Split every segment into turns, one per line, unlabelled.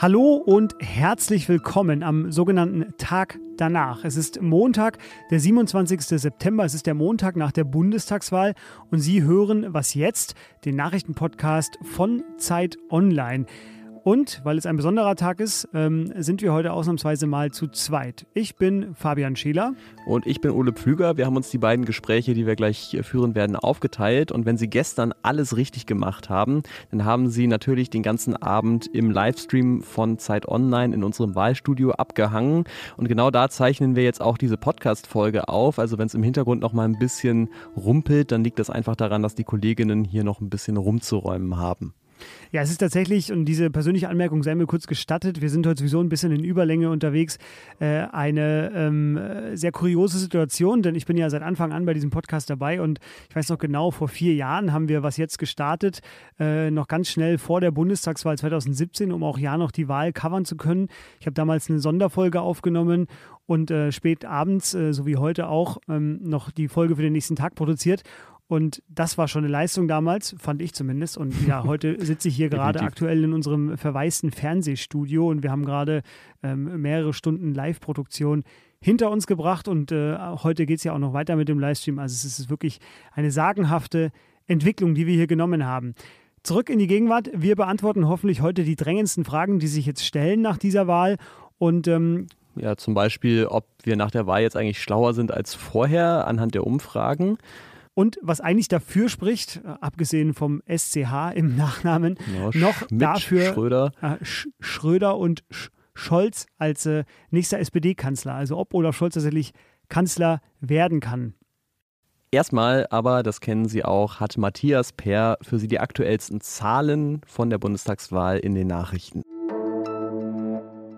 Hallo und herzlich willkommen am sogenannten Tag danach. Es ist Montag, der 27. September. Es ist der Montag nach der Bundestagswahl und Sie hören Was jetzt, den Nachrichtenpodcast von Zeit Online. Und weil es ein besonderer Tag ist, ähm, sind wir heute ausnahmsweise mal zu zweit. Ich bin Fabian Scheler.
Und ich bin Ole Pflüger. Wir haben uns die beiden Gespräche, die wir gleich führen werden, aufgeteilt. Und wenn Sie gestern alles richtig gemacht haben, dann haben Sie natürlich den ganzen Abend im Livestream von Zeit Online in unserem Wahlstudio abgehangen. Und genau da zeichnen wir jetzt auch diese Podcast-Folge auf. Also wenn es im Hintergrund noch mal ein bisschen rumpelt, dann liegt das einfach daran, dass die Kolleginnen hier noch ein bisschen rumzuräumen haben.
Ja, es ist tatsächlich, und diese persönliche Anmerkung sei mir kurz gestattet, wir sind heute sowieso ein bisschen in Überlänge unterwegs, äh, eine ähm, sehr kuriose Situation, denn ich bin ja seit Anfang an bei diesem Podcast dabei und ich weiß noch genau, vor vier Jahren haben wir was jetzt gestartet, äh, noch ganz schnell vor der Bundestagswahl 2017, um auch ja noch die Wahl covern zu können. Ich habe damals eine Sonderfolge aufgenommen und äh, spät abends, äh, so wie heute auch, ähm, noch die Folge für den nächsten Tag produziert. Und das war schon eine Leistung damals, fand ich zumindest. Und ja, heute sitze ich hier gerade aktuell in unserem verwaisten Fernsehstudio und wir haben gerade ähm, mehrere Stunden Live-Produktion hinter uns gebracht. Und äh, heute geht es ja auch noch weiter mit dem Livestream. Also es ist wirklich eine sagenhafte Entwicklung, die wir hier genommen haben. Zurück in die Gegenwart. Wir beantworten hoffentlich heute die drängendsten Fragen, die sich jetzt stellen nach dieser Wahl. Und ähm,
ja, zum Beispiel, ob wir nach der Wahl jetzt eigentlich schlauer sind als vorher anhand der Umfragen.
Und was eigentlich dafür spricht, äh, abgesehen vom SCH im Nachnamen,
ja,
noch
Schmidt,
dafür
Schröder.
Äh, Sch Schröder und Sch Scholz als äh, nächster SPD-Kanzler. Also ob Olaf Scholz tatsächlich Kanzler werden kann.
Erstmal aber, das kennen Sie auch, hat Matthias Peer für Sie die aktuellsten Zahlen von der Bundestagswahl in den Nachrichten.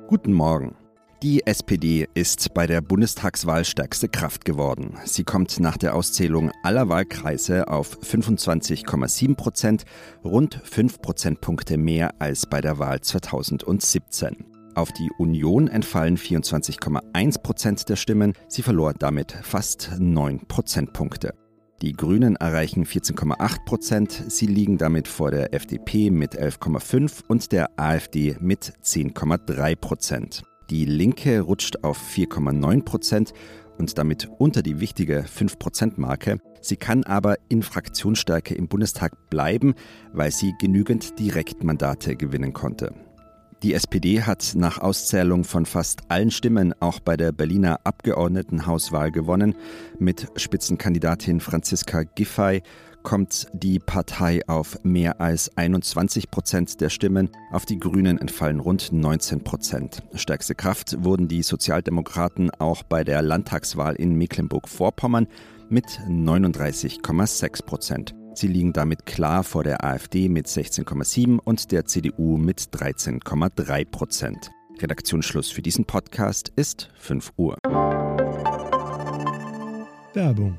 Guten Morgen. Die SPD ist bei der Bundestagswahl stärkste Kraft geworden. Sie kommt nach der Auszählung aller Wahlkreise auf 25,7 Prozent, rund 5 Prozentpunkte mehr als bei der Wahl 2017. Auf die Union entfallen 24,1 Prozent der Stimmen. Sie verlor damit fast 9 Prozentpunkte. Die Grünen erreichen 14,8 Prozent. Sie liegen damit vor der FDP mit 11,5 und der AfD mit 10,3 Prozent. Die Linke rutscht auf 4,9 Prozent und damit unter die wichtige 5-Prozent-Marke. Sie kann aber in Fraktionsstärke im Bundestag bleiben, weil sie genügend Direktmandate gewinnen konnte. Die SPD hat nach Auszählung von fast allen Stimmen auch bei der Berliner Abgeordnetenhauswahl gewonnen. Mit Spitzenkandidatin Franziska Giffey kommt die Partei auf mehr als 21 Prozent der Stimmen. Auf die Grünen entfallen rund 19 Prozent. Stärkste Kraft wurden die Sozialdemokraten auch bei der Landtagswahl in Mecklenburg-Vorpommern mit 39,6 Prozent. Sie liegen damit klar vor der AfD mit 16,7 und der CDU mit 13,3 Prozent. Redaktionsschluss für diesen Podcast ist 5 Uhr.
Werbung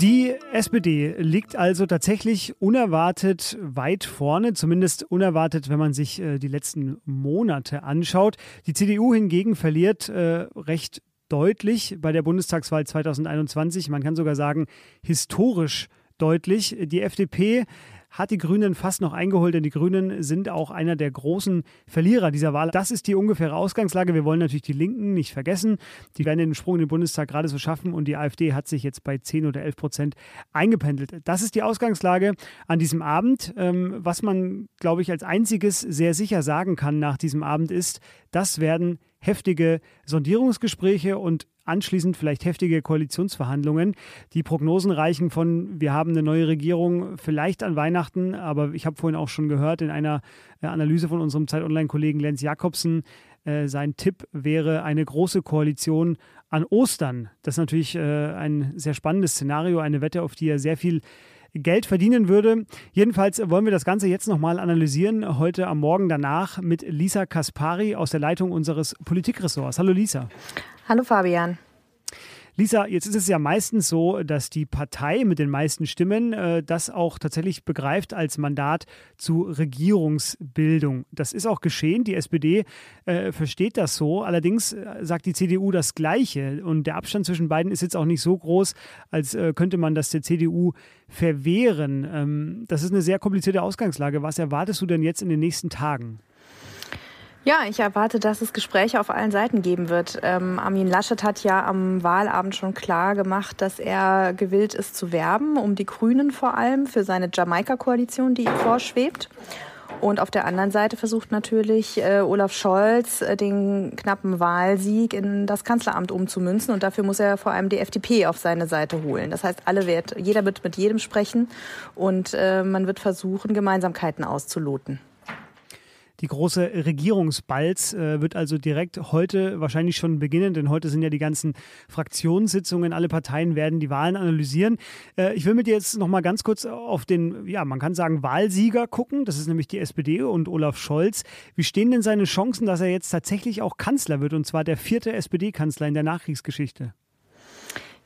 Die SPD liegt also tatsächlich unerwartet weit vorne, zumindest unerwartet, wenn man sich äh, die letzten Monate anschaut. Die CDU hingegen verliert äh, recht deutlich bei der Bundestagswahl 2021. Man kann sogar sagen, historisch deutlich. Die FDP hat die Grünen fast noch eingeholt, denn die Grünen sind auch einer der großen Verlierer dieser Wahl. Das ist die ungefähre Ausgangslage. Wir wollen natürlich die Linken nicht vergessen. Die werden den Sprung in den Bundestag gerade so schaffen und die AfD hat sich jetzt bei 10 oder 11 Prozent eingependelt. Das ist die Ausgangslage an diesem Abend. Ähm, was man, glaube ich, als einziges sehr sicher sagen kann nach diesem Abend ist, das werden heftige Sondierungsgespräche und anschließend vielleicht heftige Koalitionsverhandlungen. Die Prognosen reichen von, wir haben eine neue Regierung vielleicht an Weihnachten, aber ich habe vorhin auch schon gehört in einer äh, Analyse von unserem Zeit Online-Kollegen Lenz Jakobsen, äh, sein Tipp wäre eine große Koalition an Ostern. Das ist natürlich äh, ein sehr spannendes Szenario, eine Wette, auf die er sehr viel Geld verdienen würde. Jedenfalls wollen wir das Ganze jetzt nochmal analysieren, heute am Morgen danach mit Lisa Kaspari aus der Leitung unseres Politikressorts. Hallo Lisa.
Hallo Fabian.
Lisa, jetzt ist es ja meistens so, dass die Partei mit den meisten Stimmen äh, das auch tatsächlich begreift als Mandat zu Regierungsbildung. Das ist auch geschehen. Die SPD äh, versteht das so. Allerdings äh, sagt die CDU das Gleiche. Und der Abstand zwischen beiden ist jetzt auch nicht so groß, als äh, könnte man das der CDU verwehren. Ähm, das ist eine sehr komplizierte Ausgangslage. Was erwartest du denn jetzt in den nächsten Tagen?
Ja, ich erwarte, dass es Gespräche auf allen Seiten geben wird. Ähm, Armin Laschet hat ja am Wahlabend schon klar gemacht, dass er gewillt ist zu werben, um die Grünen vor allem, für seine Jamaika-Koalition, die ihm vorschwebt. Und auf der anderen Seite versucht natürlich äh, Olaf Scholz äh, den knappen Wahlsieg in das Kanzleramt umzumünzen. Und dafür muss er vor allem die FDP auf seine Seite holen. Das heißt, alle wird, jeder wird mit jedem sprechen und äh, man wird versuchen, Gemeinsamkeiten auszuloten.
Die große Regierungsbalz äh, wird also direkt heute wahrscheinlich schon beginnen, denn heute sind ja die ganzen Fraktionssitzungen. Alle Parteien werden die Wahlen analysieren. Äh, ich will mit dir jetzt noch mal ganz kurz auf den, ja, man kann sagen, Wahlsieger gucken. Das ist nämlich die SPD und Olaf Scholz. Wie stehen denn seine Chancen, dass er jetzt tatsächlich auch Kanzler wird und zwar der vierte SPD-Kanzler in der Nachkriegsgeschichte?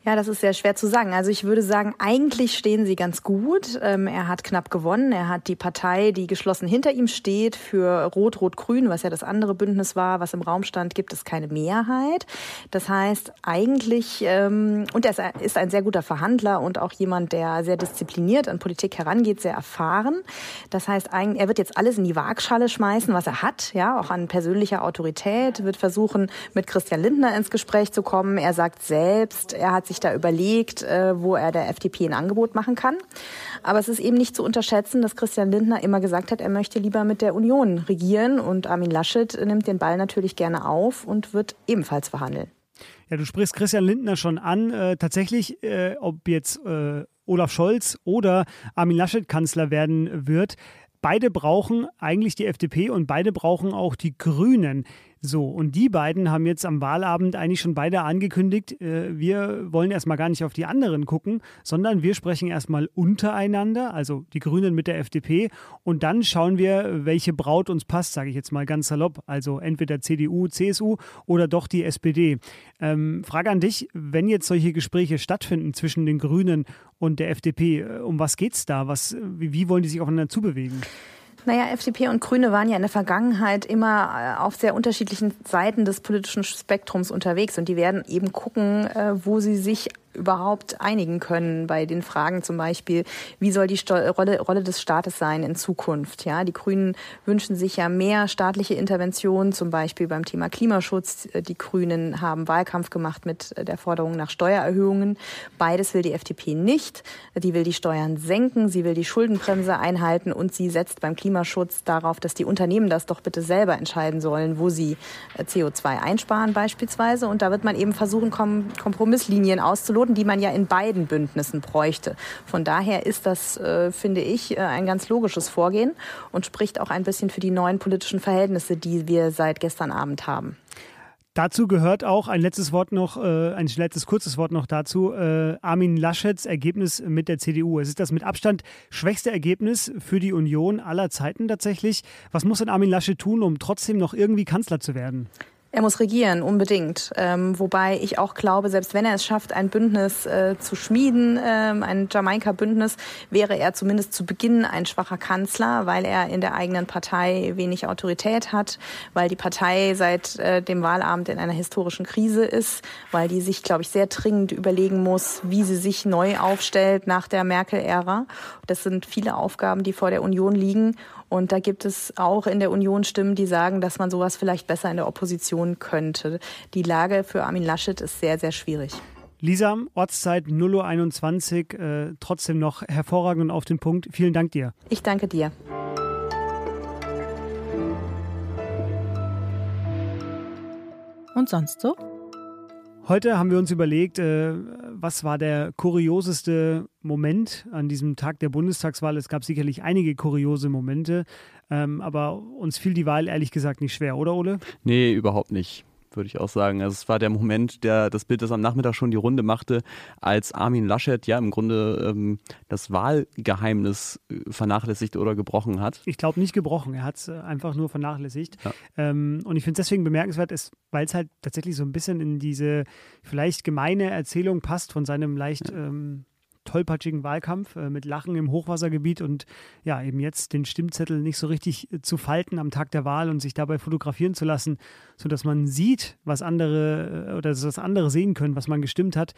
Ja, das ist sehr schwer zu sagen. Also ich würde sagen, eigentlich stehen sie ganz gut. Ähm, er hat knapp gewonnen. Er hat die Partei, die geschlossen hinter ihm steht, für Rot-Rot-Grün, was ja das andere Bündnis war, was im Raum stand, gibt es keine Mehrheit. Das heißt, eigentlich, ähm, und er ist ein sehr guter Verhandler und auch jemand, der sehr diszipliniert an Politik herangeht, sehr erfahren. Das heißt, er wird jetzt alles in die Waagschale schmeißen, was er hat, ja, auch an persönlicher Autorität, wird versuchen, mit Christian Lindner ins Gespräch zu kommen. Er sagt selbst, er hat sich da überlegt, äh, wo er der FDP ein Angebot machen kann. Aber es ist eben nicht zu unterschätzen, dass Christian Lindner immer gesagt hat, er möchte lieber mit der Union regieren und Armin Laschet nimmt den Ball natürlich gerne auf und wird ebenfalls verhandeln.
Ja, du sprichst Christian Lindner schon an. Äh, tatsächlich, äh, ob jetzt äh, Olaf Scholz oder Armin Laschet Kanzler werden wird, beide brauchen eigentlich die FDP und beide brauchen auch die Grünen. So, und die beiden haben jetzt am Wahlabend eigentlich schon beide angekündigt, äh, wir wollen erstmal gar nicht auf die anderen gucken, sondern wir sprechen erstmal untereinander, also die Grünen mit der FDP, und dann schauen wir, welche Braut uns passt, sage ich jetzt mal ganz salopp. Also entweder CDU, CSU oder doch die SPD. Ähm, Frage an dich, wenn jetzt solche Gespräche stattfinden zwischen den Grünen und der FDP, äh, um was geht's da? Was, wie, wie wollen die sich aufeinander zubewegen?
Naja, FDP und Grüne waren ja in der Vergangenheit immer äh, auf sehr unterschiedlichen Seiten des politischen Spektrums unterwegs. Und die werden eben gucken, äh, wo sie sich überhaupt einigen können bei den Fragen zum Beispiel, wie soll die Rolle, Rolle des Staates sein in Zukunft? Ja, die Grünen wünschen sich ja mehr staatliche Interventionen, zum Beispiel beim Thema Klimaschutz. Die Grünen haben Wahlkampf gemacht mit der Forderung nach Steuererhöhungen. Beides will die FDP nicht. Die will die Steuern senken, sie will die Schuldenbremse einhalten und sie setzt beim Klimaschutz darauf, dass die Unternehmen das doch bitte selber entscheiden sollen, wo sie äh, CO2 einsparen beispielsweise. Und da wird man eben versuchen, Kompromisslinien auszuloten Methoden, die man ja in beiden Bündnissen bräuchte. Von daher ist das, äh, finde ich, äh, ein ganz logisches Vorgehen und spricht auch ein bisschen für die neuen politischen Verhältnisse, die wir seit gestern Abend haben.
Dazu gehört auch ein letztes Wort noch, äh, ein letztes kurzes Wort noch dazu. Äh, Armin Laschets Ergebnis mit der CDU. Es ist das mit Abstand schwächste Ergebnis für die Union aller Zeiten tatsächlich. Was muss denn Armin Laschet tun, um trotzdem noch irgendwie Kanzler zu werden?
Er muss regieren, unbedingt. Ähm, wobei ich auch glaube, selbst wenn er es schafft, ein Bündnis äh, zu schmieden, ähm, ein Jamaika-Bündnis, wäre er zumindest zu Beginn ein schwacher Kanzler, weil er in der eigenen Partei wenig Autorität hat, weil die Partei seit äh, dem Wahlabend in einer historischen Krise ist, weil die sich, glaube ich, sehr dringend überlegen muss, wie sie sich neu aufstellt nach der Merkel-Ära. Das sind viele Aufgaben, die vor der Union liegen. Und da gibt es auch in der Union Stimmen, die sagen, dass man sowas vielleicht besser in der Opposition könnte. Die Lage für Armin Laschet ist sehr, sehr schwierig.
Lisa, Ortszeit 0.21 Uhr, äh, trotzdem noch hervorragend und auf den Punkt. Vielen Dank dir.
Ich danke dir.
Und sonst so?
Heute haben wir uns überlegt, äh, was war der kurioseste Moment an diesem Tag der Bundestagswahl? Es gab sicherlich einige kuriose Momente, ähm, aber uns fiel die Wahl ehrlich gesagt nicht schwer, oder Ole?
Nee, überhaupt nicht. Würde ich auch sagen. Also es war der Moment, der das Bild, das am Nachmittag schon die Runde machte, als Armin Laschet ja im Grunde ähm, das Wahlgeheimnis äh, vernachlässigt oder gebrochen hat.
Ich glaube nicht gebrochen, er hat es äh, einfach nur vernachlässigt. Ja. Ähm, und ich finde es deswegen bemerkenswert, weil es halt tatsächlich so ein bisschen in diese vielleicht gemeine Erzählung passt von seinem leicht ja. ähm, tollpatschigen Wahlkampf äh, mit Lachen im Hochwassergebiet und ja, eben jetzt den Stimmzettel nicht so richtig äh, zu falten am Tag der Wahl und sich dabei fotografieren zu lassen, sodass man sieht, was andere äh, oder dass andere sehen können, was man gestimmt hat.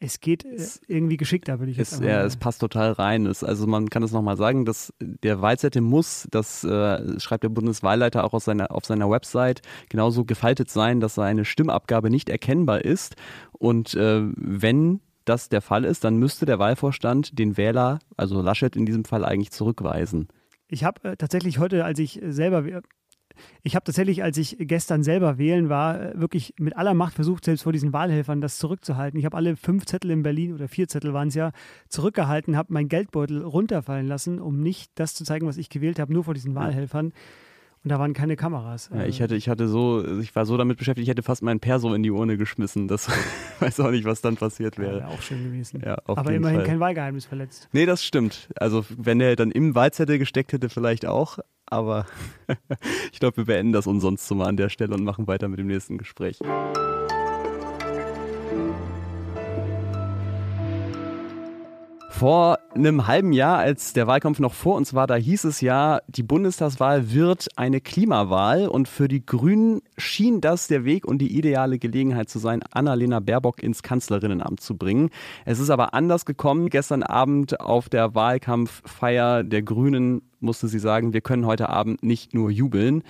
Es geht äh, irgendwie geschickter, würde ich jetzt
sagen. Ja, es passt total rein. Es, also man kann es nochmal sagen, dass der Wahlzettel muss, das äh, schreibt der Bundeswahlleiter auch seiner, auf seiner Website, genauso gefaltet sein, dass seine Stimmabgabe nicht erkennbar ist. Und äh, wenn das der Fall ist, dann müsste der Wahlvorstand den Wähler, also Laschet in diesem Fall, eigentlich zurückweisen.
Ich habe äh, tatsächlich heute, als ich selber ich habe tatsächlich, als ich gestern selber wählen war, äh, wirklich mit aller Macht versucht, selbst vor diesen Wahlhelfern das zurückzuhalten. Ich habe alle fünf Zettel in Berlin oder vier Zettel waren es ja, zurückgehalten, habe meinen Geldbeutel runterfallen lassen, um nicht das zu zeigen, was ich gewählt habe, nur vor diesen Wahlhelfern. Und da waren keine Kameras.
Ja, ich hatte, ich hatte so, ich war so damit beschäftigt, ich hätte fast meinen Perso in die Urne geschmissen. Das weiß auch nicht, was dann passiert wäre.
Ja, auch schön gewesen.
Ja,
Aber immerhin Fall. kein Wahlgeheimnis verletzt.
Nee, das stimmt. Also wenn er dann im Wahlzettel gesteckt hätte, vielleicht auch. Aber ich glaube, wir beenden das umsonst so mal an der Stelle und machen weiter mit dem nächsten Gespräch. Vor einem halben Jahr, als der Wahlkampf noch vor uns war, da hieß es ja, die Bundestagswahl wird eine Klimawahl und für die Grünen schien das der Weg und die ideale Gelegenheit zu sein, Annalena Baerbock ins Kanzlerinnenamt zu bringen. Es ist aber anders gekommen. Gestern Abend auf der Wahlkampffeier der Grünen musste sie sagen, wir können heute Abend nicht nur jubeln.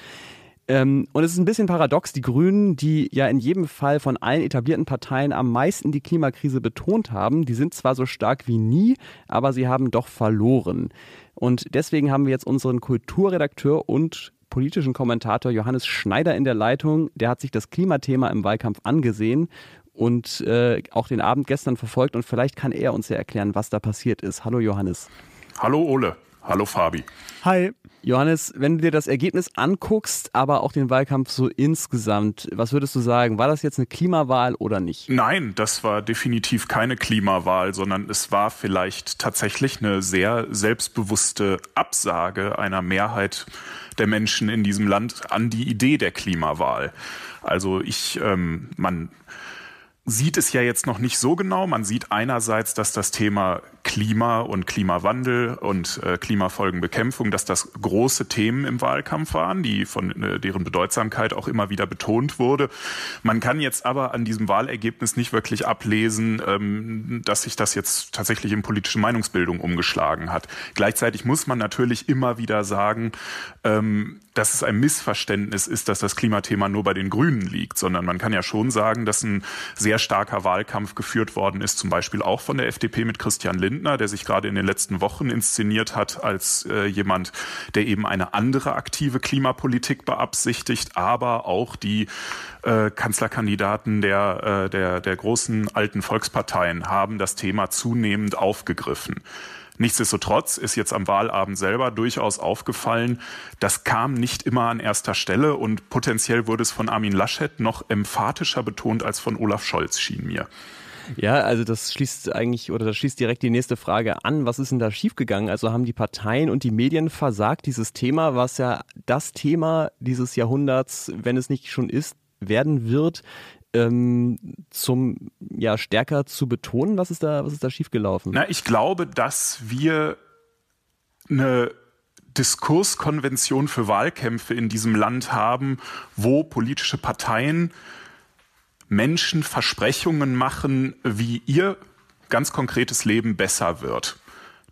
Ähm, und es ist ein bisschen paradox, die Grünen, die ja in jedem Fall von allen etablierten Parteien am meisten die Klimakrise betont haben, die sind zwar so stark wie nie, aber sie haben doch verloren. Und deswegen haben wir jetzt unseren Kulturredakteur und politischen Kommentator Johannes Schneider in der Leitung. Der hat sich das Klimathema im Wahlkampf angesehen und äh, auch den Abend gestern verfolgt. Und vielleicht kann er uns ja erklären, was da passiert ist. Hallo Johannes.
Hallo Ole. Hallo Fabi.
Hi.
Johannes, wenn du dir das Ergebnis anguckst, aber auch den Wahlkampf so insgesamt, was würdest du sagen? War das jetzt eine Klimawahl oder nicht?
Nein, das war definitiv keine Klimawahl, sondern es war vielleicht tatsächlich eine sehr selbstbewusste Absage einer Mehrheit der Menschen in diesem Land an die Idee der Klimawahl. Also ich, ähm, man sieht es ja jetzt noch nicht so genau. Man sieht einerseits, dass das Thema Klima und Klimawandel und äh, Klimafolgenbekämpfung, dass das große Themen im Wahlkampf waren, die von äh, deren Bedeutsamkeit auch immer wieder betont wurde. Man kann jetzt aber an diesem Wahlergebnis nicht wirklich ablesen, ähm, dass sich das jetzt tatsächlich in politische Meinungsbildung umgeschlagen hat. Gleichzeitig muss man natürlich immer wieder sagen, ähm, dass es ein Missverständnis ist, dass das Klimathema nur bei den Grünen liegt, sondern man kann ja schon sagen, dass ein sehr starker Wahlkampf geführt worden ist, zum Beispiel auch von der FDP mit Christian Lindner, der sich gerade in den letzten Wochen inszeniert hat als äh, jemand, der eben eine andere aktive Klimapolitik beabsichtigt, aber auch die äh, Kanzlerkandidaten der, äh, der, der großen alten Volksparteien haben das Thema zunehmend aufgegriffen. Nichtsdestotrotz ist jetzt am Wahlabend selber durchaus aufgefallen, das kam nicht immer an erster Stelle und potenziell wurde es von Armin Laschet noch emphatischer betont als von Olaf Scholz, schien mir.
Ja, also das schließt eigentlich oder das schließt direkt die nächste Frage an. Was ist denn da schiefgegangen? Also haben die Parteien und die Medien versagt, dieses Thema, was ja das Thema dieses Jahrhunderts, wenn es nicht schon ist, werden wird, ähm, zum ja stärker zu betonen? Was ist da, was ist da schiefgelaufen?
Na, ich glaube, dass wir eine Diskurskonvention für Wahlkämpfe in diesem Land haben, wo politische Parteien Menschen Versprechungen machen, wie ihr ganz konkretes Leben besser wird.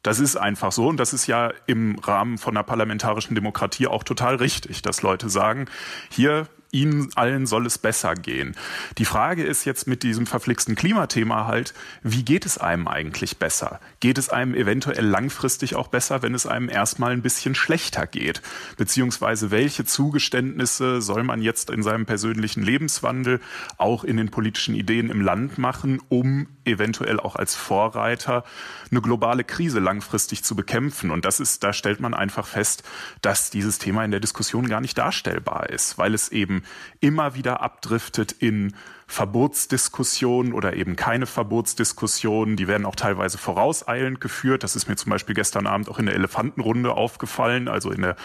Das ist einfach so und das ist ja im Rahmen von einer parlamentarischen Demokratie auch total richtig, dass Leute sagen, hier ihnen allen soll es besser gehen. Die Frage ist jetzt mit diesem verflixten Klimathema halt, wie geht es einem eigentlich besser? Geht es einem eventuell langfristig auch besser, wenn es einem erstmal ein bisschen schlechter geht? Beziehungsweise welche Zugeständnisse soll man jetzt in seinem persönlichen Lebenswandel auch in den politischen Ideen im Land machen, um eventuell auch als Vorreiter eine globale Krise langfristig zu bekämpfen? Und das ist, da stellt man einfach fest, dass dieses Thema in der Diskussion gar nicht darstellbar ist, weil es eben eben immer wieder abdriftet in Verbotsdiskussionen oder eben keine Verbotsdiskussionen. Die werden auch teilweise vorauseilend geführt. Das ist mir zum Beispiel gestern Abend auch in der Elefantenrunde aufgefallen, also in der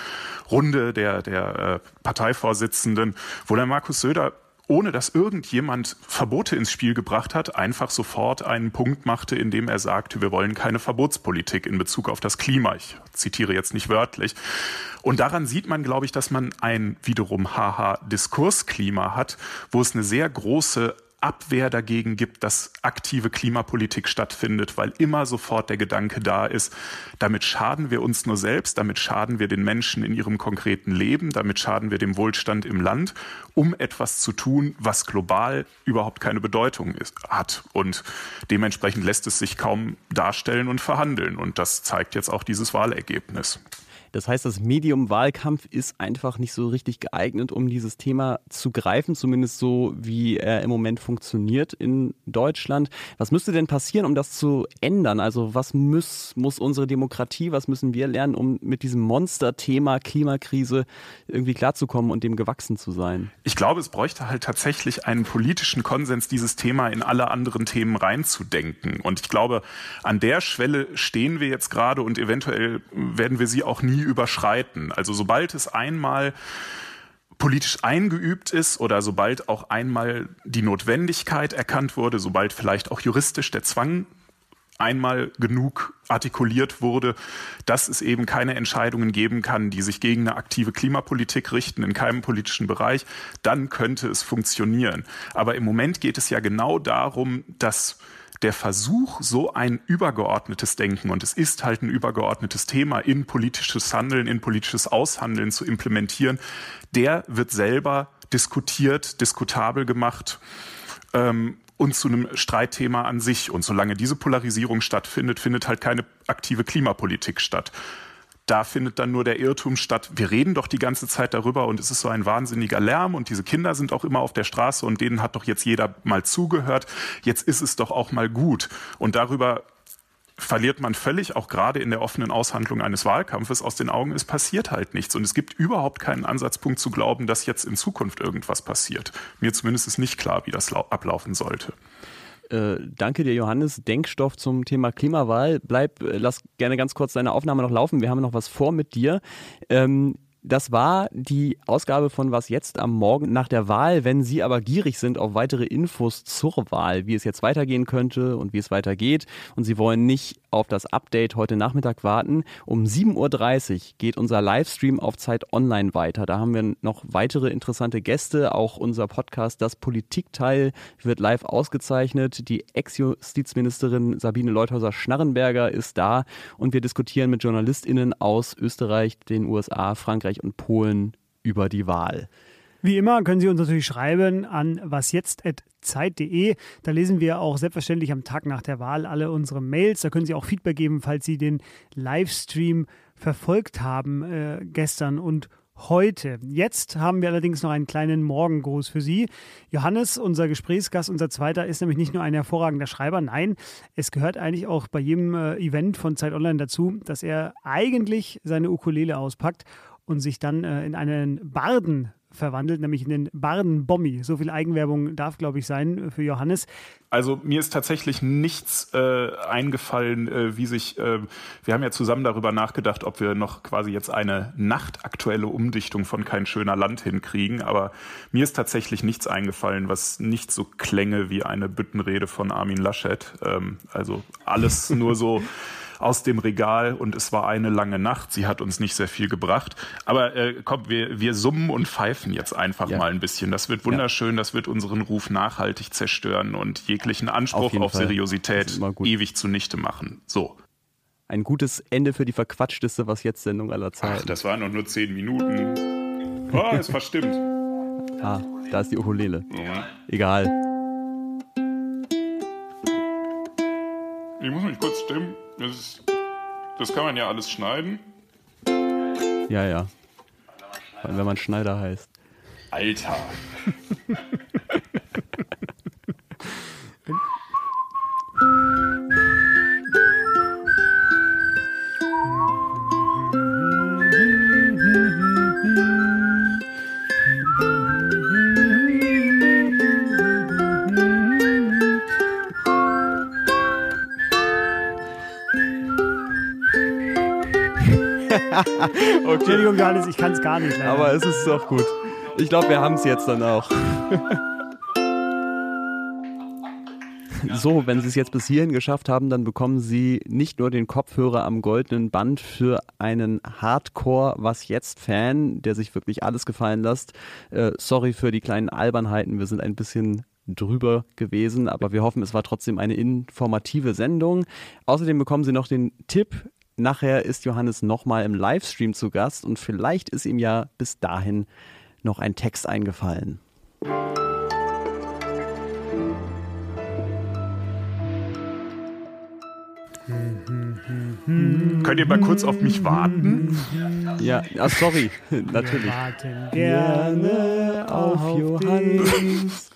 Runde der, der äh, Parteivorsitzenden, wo der Markus Söder ohne dass irgendjemand Verbote ins Spiel gebracht hat, einfach sofort einen Punkt machte, in dem er sagte, wir wollen keine Verbotspolitik in Bezug auf das Klima. Ich zitiere jetzt nicht wörtlich. Und daran sieht man, glaube ich, dass man ein wiederum haha Diskursklima hat, wo es eine sehr große Abwehr dagegen gibt, dass aktive Klimapolitik stattfindet, weil immer sofort der Gedanke da ist, damit schaden wir uns nur selbst, damit schaden wir den Menschen in ihrem konkreten Leben, damit schaden wir dem Wohlstand im Land, um etwas zu tun, was global überhaupt keine Bedeutung ist, hat. Und dementsprechend lässt es sich kaum darstellen und verhandeln. Und das zeigt jetzt auch dieses Wahlergebnis.
Das heißt, das Medium Wahlkampf ist einfach nicht so richtig geeignet, um dieses Thema zu greifen, zumindest so, wie er im Moment funktioniert in Deutschland. Was müsste denn passieren, um das zu ändern? Also was muss, muss unsere Demokratie, was müssen wir lernen, um mit diesem Monsterthema Klimakrise irgendwie klarzukommen und dem gewachsen zu sein?
Ich glaube, es bräuchte halt tatsächlich einen politischen Konsens, dieses Thema in alle anderen Themen reinzudenken. Und ich glaube, an der Schwelle stehen wir jetzt gerade und eventuell werden wir sie auch nie nie überschreiten. Also sobald es einmal politisch eingeübt ist oder sobald auch einmal die Notwendigkeit erkannt wurde, sobald vielleicht auch juristisch der Zwang einmal genug artikuliert wurde, dass es eben keine Entscheidungen geben kann, die sich gegen eine aktive Klimapolitik richten in keinem politischen Bereich, dann könnte es funktionieren. Aber im Moment geht es ja genau darum, dass der Versuch, so ein übergeordnetes Denken, und es ist halt ein übergeordnetes Thema, in politisches Handeln, in politisches Aushandeln zu implementieren, der wird selber diskutiert, diskutabel gemacht ähm, und zu einem Streitthema an sich. Und solange diese Polarisierung stattfindet, findet halt keine aktive Klimapolitik statt da findet dann nur der Irrtum statt. Wir reden doch die ganze Zeit darüber und es ist so ein wahnsinniger Lärm und diese Kinder sind auch immer auf der Straße und denen hat doch jetzt jeder mal zugehört. Jetzt ist es doch auch mal gut. Und darüber verliert man völlig, auch gerade in der offenen Aushandlung eines Wahlkampfes, aus den Augen, es passiert halt nichts. Und es gibt überhaupt keinen Ansatzpunkt zu glauben, dass jetzt in Zukunft irgendwas passiert. Mir zumindest ist nicht klar, wie das ablaufen sollte.
Äh, danke dir, Johannes. Denkstoff zum Thema Klimawahl. Bleib, äh, lass gerne ganz kurz deine Aufnahme noch laufen. Wir haben noch was vor mit dir. Ähm, das war die Ausgabe von Was jetzt am Morgen nach der Wahl. Wenn Sie aber gierig sind auf weitere Infos zur Wahl, wie es jetzt weitergehen könnte und wie es weitergeht und Sie wollen nicht auf das Update heute Nachmittag warten, um 7.30 Uhr geht unser Livestream auf Zeit Online weiter. Da haben wir noch weitere interessante Gäste. Auch unser Podcast Das Politikteil wird live ausgezeichnet. Die Ex-Justizministerin Sabine Leuthäuser-Schnarrenberger ist da und wir diskutieren mit JournalistInnen aus Österreich, den USA, Frankreich, Frankreich und Polen über die Wahl.
Wie immer können Sie uns natürlich schreiben an wasjetzt.zeit.de. Da lesen wir auch selbstverständlich am Tag nach der Wahl alle unsere Mails. Da können Sie auch Feedback geben, falls Sie den Livestream verfolgt haben äh, gestern und heute. Jetzt haben wir allerdings noch einen kleinen Morgengruß für Sie. Johannes, unser Gesprächsgast, unser zweiter, ist nämlich nicht nur ein hervorragender Schreiber. Nein, es gehört eigentlich auch bei jedem äh, Event von Zeit Online dazu, dass er eigentlich seine Ukulele auspackt und sich dann äh, in einen Barden verwandelt, nämlich in den Barden-Bommi. So viel Eigenwerbung darf, glaube ich, sein für Johannes.
Also mir ist tatsächlich nichts äh, eingefallen, äh, wie sich, äh, wir haben ja zusammen darüber nachgedacht, ob wir noch quasi jetzt eine nachtaktuelle Umdichtung von Kein schöner Land hinkriegen, aber mir ist tatsächlich nichts eingefallen, was nicht so klänge wie eine Büttenrede von Armin Laschet. Ähm, also alles nur so aus dem Regal und es war eine lange Nacht. Sie hat uns nicht sehr viel gebracht. Aber äh, komm, wir, wir summen und pfeifen jetzt einfach ja. mal ein bisschen. Das wird wunderschön, ja. das wird unseren Ruf nachhaltig zerstören und jeglichen Anspruch auf, auf Seriosität ewig zunichte machen. So.
Ein gutes Ende für die verquatschteste Was jetzt Sendung aller Zeiten. Ach,
das waren noch nur zehn Minuten. Oh, ist verstimmt.
Ah, da ist die Ukulele. Ja. Egal.
Ich muss mich kurz stimmen. Das, ist, das kann man ja alles schneiden.
Ja, ja. Wenn man Schneider heißt.
Alter.
okay. Entschuldigung, Johannes, ich kann es gar nicht.
Leider. Aber es ist doch gut. Ich glaube, wir haben es jetzt dann auch. So, wenn Sie es jetzt bis hierhin geschafft haben, dann bekommen Sie nicht nur den Kopfhörer am goldenen Band für einen Hardcore-Was jetzt-Fan, der sich wirklich alles gefallen lässt. Äh, sorry für die kleinen Albernheiten, wir sind ein bisschen drüber gewesen, aber wir hoffen, es war trotzdem eine informative Sendung. Außerdem bekommen Sie noch den Tipp, nachher ist Johannes nochmal im Livestream zu Gast und vielleicht ist ihm ja bis dahin noch ein Text eingefallen.
Könnt ihr mal kurz auf mich warten?
Ja, ah, sorry, natürlich.
Wir warten gerne auf Johannes.